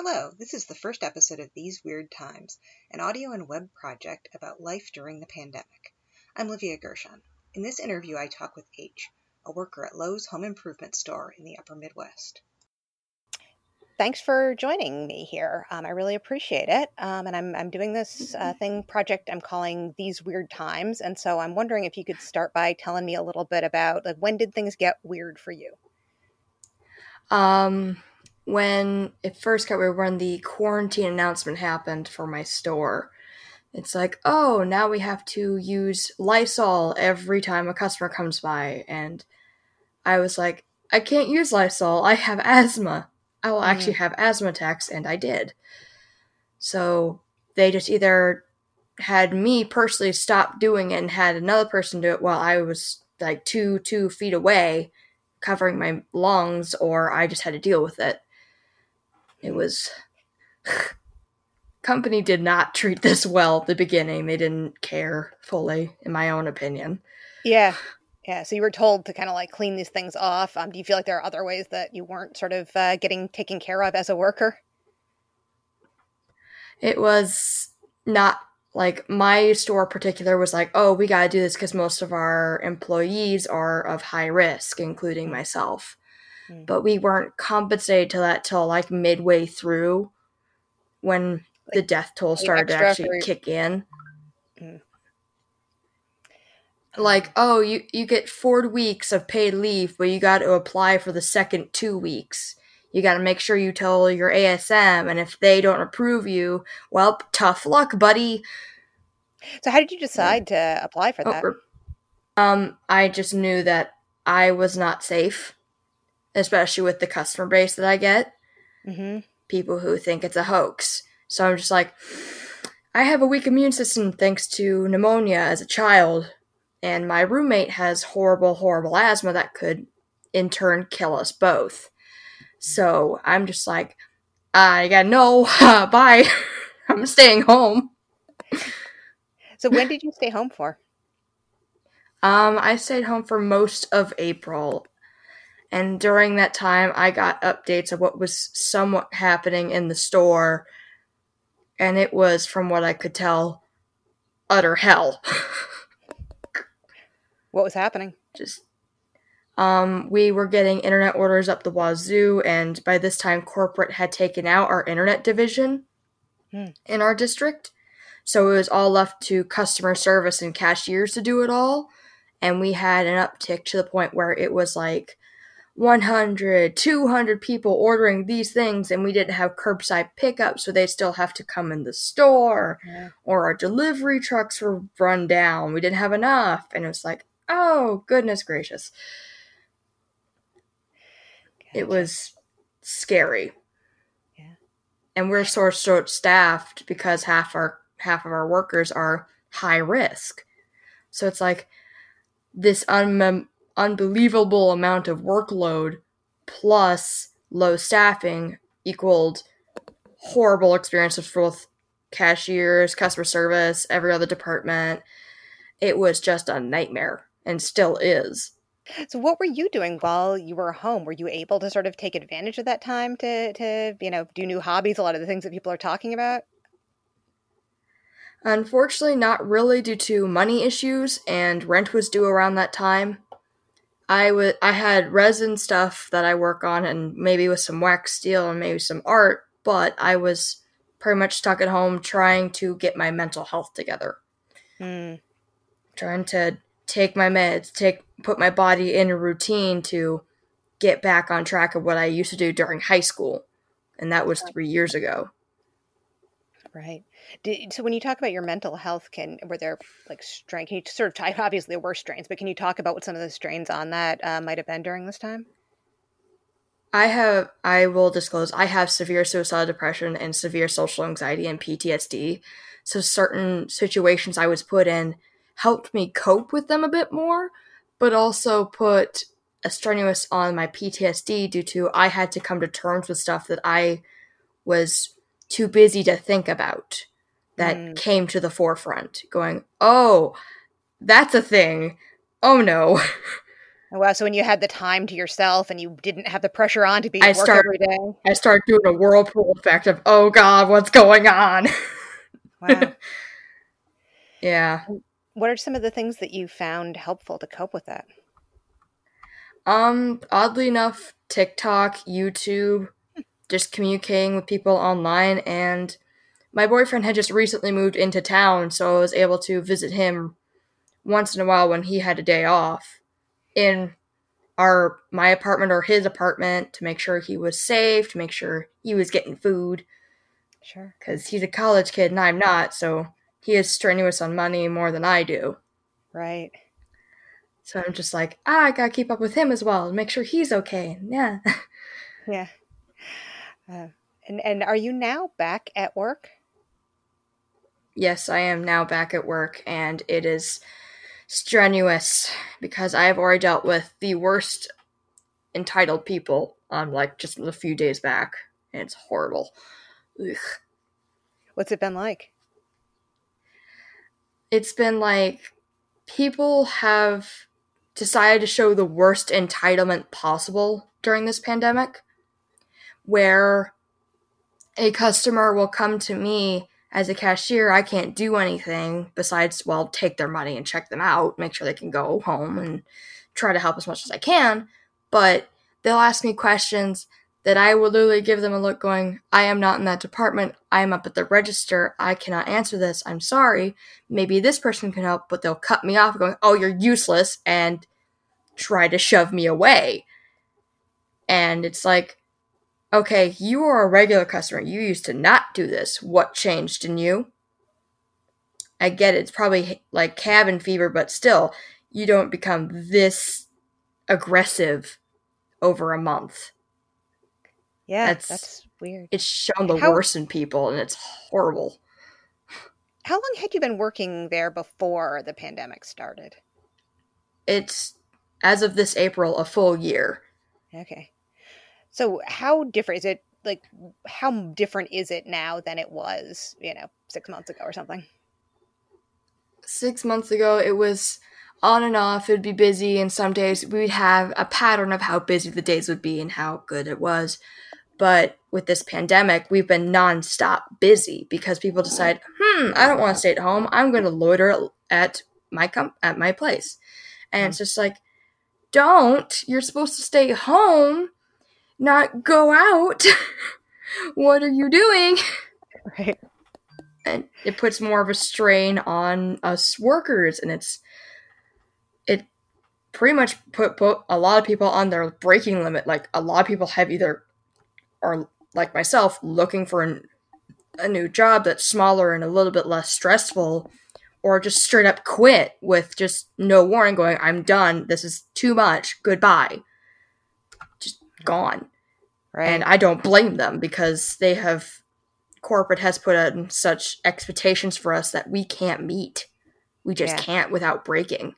Hello, this is the first episode of These Weird Times, an audio and web project about life during the pandemic. I'm Livia Gershon. In this interview, I talk with H, a worker at Lowe's Home Improvement Store in the Upper Midwest. Thanks for joining me here. Um, I really appreciate it. Um, and I'm, I'm doing this uh, thing project I'm calling These Weird Times. And so I'm wondering if you could start by telling me a little bit about like when did things get weird for you? Um, when it first got weird, when the quarantine announcement happened for my store, it's like, oh, now we have to use Lysol every time a customer comes by. And I was like, I can't use Lysol. I have asthma. I will actually mm. have asthma attacks, and I did. So they just either had me personally stop doing it and had another person do it while I was like two two feet away, covering my lungs, or I just had to deal with it. It was company did not treat this well at the beginning. They didn't care fully, in my own opinion. Yeah. Yeah. So you were told to kind of like clean these things off. Um, do you feel like there are other ways that you weren't sort of uh, getting taken care of as a worker? It was not like my store particular was like, oh, we got to do this because most of our employees are of high risk, including myself. Mm. But we weren't compensated to that till like midway through when like, the death toll started to actually for... kick in. Mm. Like, oh, you, you get four weeks of paid leave, but you got to apply for the second two weeks. You got to make sure you tell your ASM, and if they don't approve you, well, tough luck, buddy. So, how did you decide to apply for that? um, I just knew that I was not safe especially with the customer base that I get. Mm-hmm. People who think it's a hoax. So I'm just like, I have a weak immune system thanks to pneumonia as a child, and my roommate has horrible, horrible asthma that could in turn kill us both. So I'm just like, I got no, bye. I'm staying home. So when did you stay home for? Um, I stayed home for most of April. And during that time, I got updates of what was somewhat happening in the store. And it was, from what I could tell, utter hell. what was happening? Just, um, we were getting internet orders up the wazoo, and by this time, corporate had taken out our internet division hmm. in our district. So it was all left to customer service and cashiers to do it all. And we had an uptick to the point where it was like 100, 200 people ordering these things, and we didn't have curbside pickup, so they still have to come in the store, yeah. or our delivery trucks were run down. We didn't have enough, and it was like, oh, goodness gracious. Gotcha. It was scary. Yeah. And we're sort of short staffed because half our half of our workers are high risk. So it's like this unmem- unbelievable amount of workload plus low staffing equaled horrible experiences for both cashiers, customer service, every other department. It was just a nightmare and still is. So what were you doing while you were home? Were you able to sort of take advantage of that time to to, you know, do new hobbies, a lot of the things that people are talking about? Unfortunately, not really due to money issues and rent was due around that time. I would I had resin stuff that I work on and maybe with some wax steel and maybe some art, but I was pretty much stuck at home trying to get my mental health together. Mm. Trying to take my meds, take put my body in a routine to get back on track of what I used to do during high school. And that was 3 years ago. Right. Did, so when you talk about your mental health, can were there like strain? Can you sort of type? Obviously, there were strains, but can you talk about what some of the strains on that uh, might have been during this time? I have. I will disclose. I have severe suicidal depression and severe social anxiety and PTSD. So certain situations I was put in helped me cope with them a bit more, but also put a strenuous on my PTSD due to I had to come to terms with stuff that I was too busy to think about that mm. came to the forefront, going, oh, that's a thing. Oh no. Oh, wow. So when you had the time to yourself and you didn't have the pressure on to be I start- every day. I start doing a whirlpool effect of, oh god, what's going on? Wow. yeah. what are some of the things that you found helpful to cope with that? Um, oddly enough, TikTok, YouTube, just communicating with people online, and my boyfriend had just recently moved into town, so I was able to visit him once in a while when he had a day off in our my apartment or his apartment to make sure he was safe, to make sure he was getting food, Sure. because he's a college kid and I'm not, so he is strenuous on money more than I do. Right. So I'm just like, ah, I gotta keep up with him as well and make sure he's okay. Yeah. Yeah. Uh, and and are you now back at work? yes, I am now back at work and it is strenuous because I have already dealt with the worst entitled people on like just a few days back. And it's horrible. Ugh. What's it been like? It's been like people have decided to show the worst entitlement possible during this pandemic, where a customer will come to me as a cashier. I can't do anything besides, well, take their money and check them out, make sure they can go home, and try to help as much as I can. But they'll ask me questions that I will literally give them a look going, I am not in that department. I am up at the register. I cannot answer this. I'm sorry. Maybe this person can help, but they'll cut me off going, Oh, you're useless, and try to shove me away. And it's like, okay, you are a regular customer. You used to not do this. What changed in you? I get it. It's probably like cabin fever, but still, you don't become this aggressive over a month. Yeah, That's- that's, weird. It's shown the How- worst in people, and it's horrible. How long had you been working there before the pandemic started? It's as of this April a full year. Okay. So how different is it? Like, how different is it now than it was, you know, six months ago or something? Six months ago, it was on and off. It'd be busy, and some days we'd have a pattern of how busy the days would be and how good it was. But with this pandemic, we've been nonstop busy because people decide, hmm, I don't want to stay at home. I'm going to loiter at my com- at my place, and it's just like, don't. You're supposed to stay home, not go out. what are you doing? Right. and it puts more of a strain on us workers and it's it pretty much put, put a lot of people on their breaking limit like a lot of people have either are like myself looking for an, a new job that's smaller and a little bit less stressful or just straight up quit with just no warning going i'm done this is too much goodbye gone Right. and I don't blame them because they have corporate has put in such expectations for us that we can't meet. We just Yeah. can't without breaking.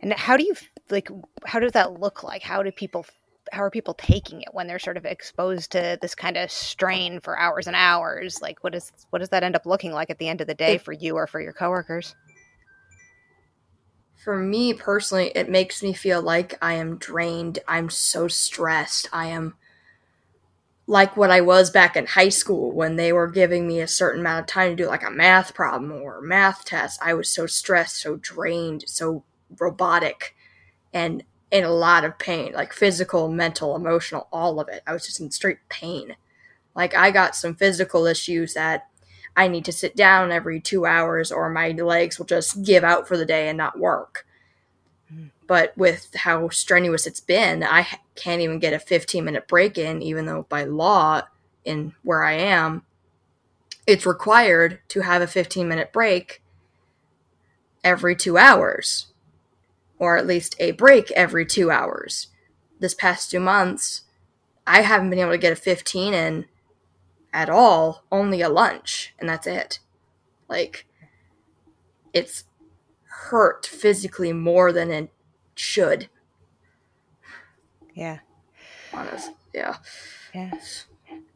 And how do you like? How does that look like? How do people? How are people taking it when they're sort of exposed to this kind of strain for hours and hours? Like, what is what does that end up looking like at the end of the day for you or for your coworkers? For me personally, it makes me feel like I am drained. I'm so stressed. I am like what I was back in high school when they were giving me a certain amount of time to do like a math problem or a math test. I was so stressed, so drained, so robotic, and in a lot of pain like physical, mental, emotional, all of it. I was just in straight pain. Like, I got some physical issues that I need to sit down every two hours or my legs will just give out for the day and not work. Mm. But with how strenuous it's been, I can't even get a 15 minute break in, even though by law, in where I am, it's required to have a 15 minute break every two hours, or at least a break every two hours. This past two months, I haven't been able to get a 15 in at all, only a lunch, and that's it. Like, it's hurt physically more than it should, Yeah. honest. Yeah. Yeah.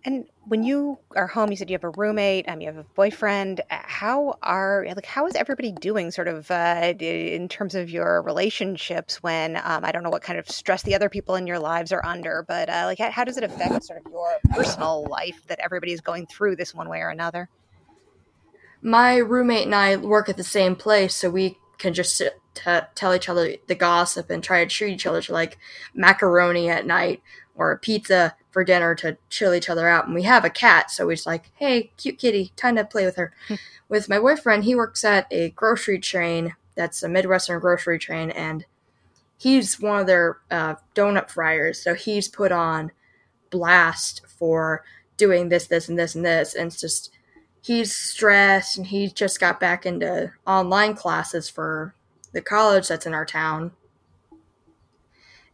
And when you are home, you said you have a roommate, um, you have a boyfriend. uh, how are like how is everybody doing, sort of uh, in terms of your relationships? When um, I don't know what kind of stress the other people in your lives are under, but uh, like how, how does it affect sort of your personal life that everybody's going through this one way or another? My roommate and I work at the same place, so we can just sit, t- tell each other the gossip and try to treat each other to like macaroni at night or a pizza for dinner to chill each other out. And we have a cat, so we're like, hey, cute kitty, time to play with her. Hmm. with my boyfriend, he works at a grocery chain that's a Midwestern grocery chain, and he's one of their uh, donut fryers. So he's put on blast for doing this, this, and this, and this. And it's just, he's stressed, and he just got back into online classes for the college that's in our town.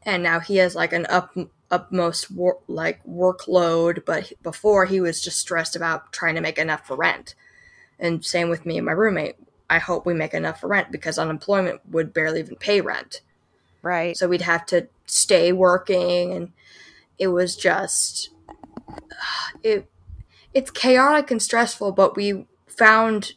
And now he has like an up upmost wor- like workload, but before he was just stressed about trying to make enough for rent. And same with me and my roommate. I hope we make enough for rent because unemployment would barely even pay rent. Right. So we'd have to stay working and it was just it it's chaotic and stressful, but we found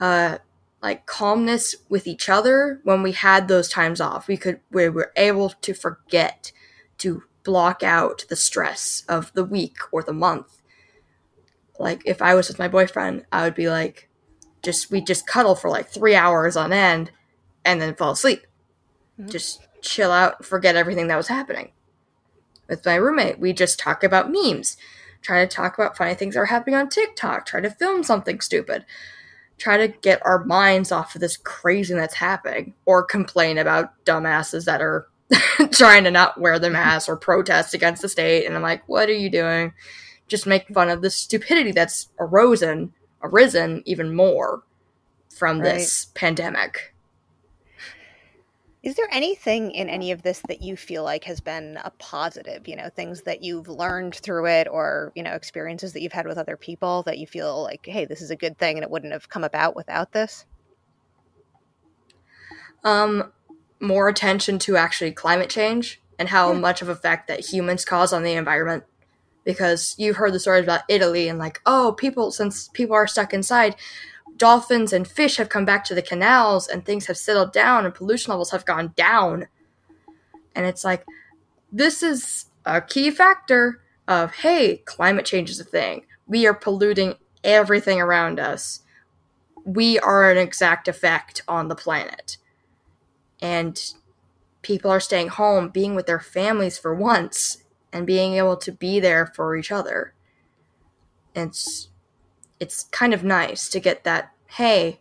uh like calmness with each other when we had those times off. We could we were able to forget to block out the stress of the week or the month. Like if I was with my boyfriend, I would be like, just we just cuddle for like three hours on end, and then fall asleep. Mm-hmm. Just chill out, forget everything that was happening. With my roommate, we just talk about memes, try to talk about funny things that are happening on TikTok, try to film something stupid, try to get our minds off of this crazy that's happening, or complain about dumbasses that are trying to not wear the mask or protest against the state. And I'm like, what are you doing? Just make fun of the stupidity that's arisen, arisen even more from right. this pandemic. Is there anything in any of this that you feel like has been a positive, you know, things that you've learned through it or, you know, experiences that you've had with other people that you feel like, hey, this is a good thing and it wouldn't have come about without this? Um, more attention to actually climate change and how yeah. much of effect that humans cause on the environment. Because you've heard the stories about Italy and like oh people since people are stuck inside dolphins and fish have come back to the canals and things have settled down and pollution levels have gone down. And it's like this is a key factor of hey climate change is a thing. We are polluting everything around us. We are an exact effect on the planet and people are staying home, being with their families for once, and being able to be there for each other. It's it's kind of nice to get that. Hey,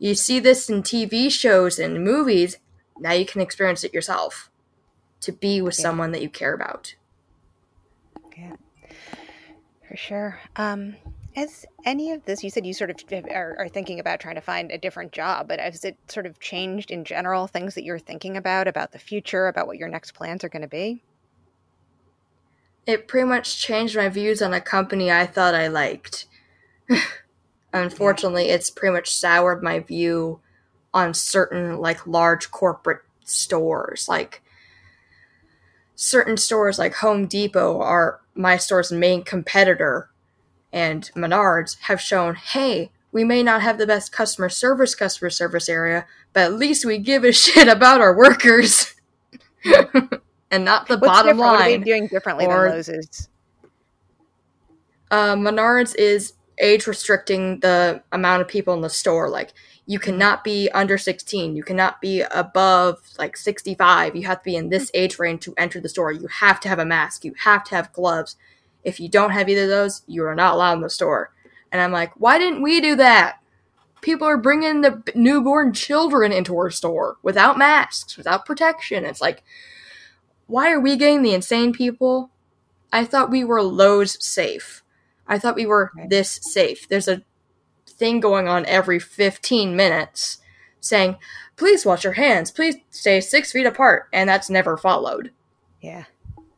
you see this in TV shows and movies. Now you can experience it yourself. To be with yeah. someone that you care about. Yeah, for sure. Um, has any of this, you said you sort of are, are, thinking about trying to find a different job, but has it sort of changed in general things that you're thinking about, about the future, about what your next plans are going to be? It pretty much changed my views on a company I thought I liked. Unfortunately, yeah. it's pretty much soured my view on certain like large corporate stores. Like certain stores like Home Depot are my store's main competitor and Menards have shown, hey, we may not have the best customer service customer service area, but at least we give a shit about our workers. and not the What's bottom line. What are they doing differently or, than Lowe's is? Uh, Menards is age restricting the amount of people in the store. Like you cannot be under 16, you cannot be above like 65. You have to be in this age range to enter the store. You have to have a mask, you have to have gloves, if you don't have either of those, you are not allowed in the store. And I'm like, why didn't we do that? People are bringing the newborn children into our store without masks, without protection. It's like, why are we getting the insane people? I thought we were Lowe's safe. I thought we were this safe. There's a thing going on every 15 minutes saying, please wash your hands, please stay six feet apart, and that's never followed. Yeah.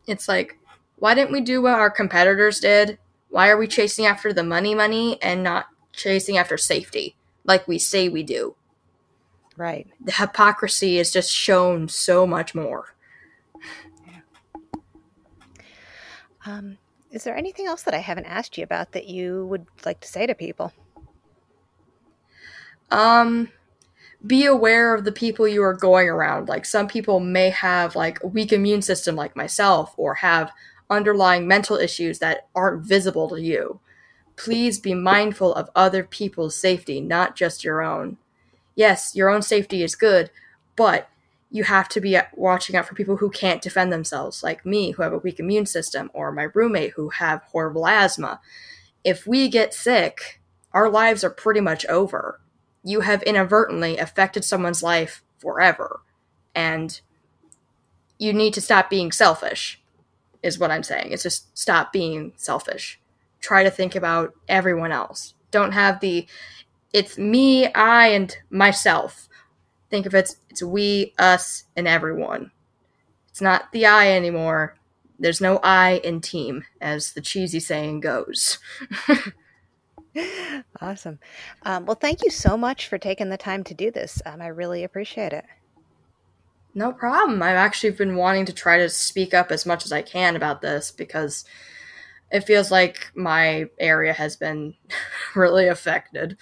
It's like, why didn't we do what our competitors did? Why are we chasing after the money, money, and not chasing after safety like we say we do? Right. The hypocrisy is just shown so much more. Yeah. Um, is there anything else that I haven't asked you about that you would like to say to people? Um, be aware of the people you are going around. Like some people may have like a weak immune system like myself or have underlying mental issues that aren't visible to you. Please be mindful of other people's safety, not just your own. Yes, your own safety is good, but you have to be watching out for people who can't defend themselves, like me, who have a weak immune system, or my roommate, who have horrible asthma. If we get sick, our lives are pretty much over. You have inadvertently affected someone's life forever. And you need to stop being selfish, is what I'm saying. It's just stop being selfish. Try to think about everyone else. Don't have the, it's me, I, and myself think of it it's we, us, and everyone. It's not the I anymore. There's no I in team, as the cheesy saying goes. awesome. Um, well, thank you so much for taking the time to do this. Um, I really appreciate it. No problem. I've actually been wanting to try to speak up as much as I can about this because it feels like my area has been really affected.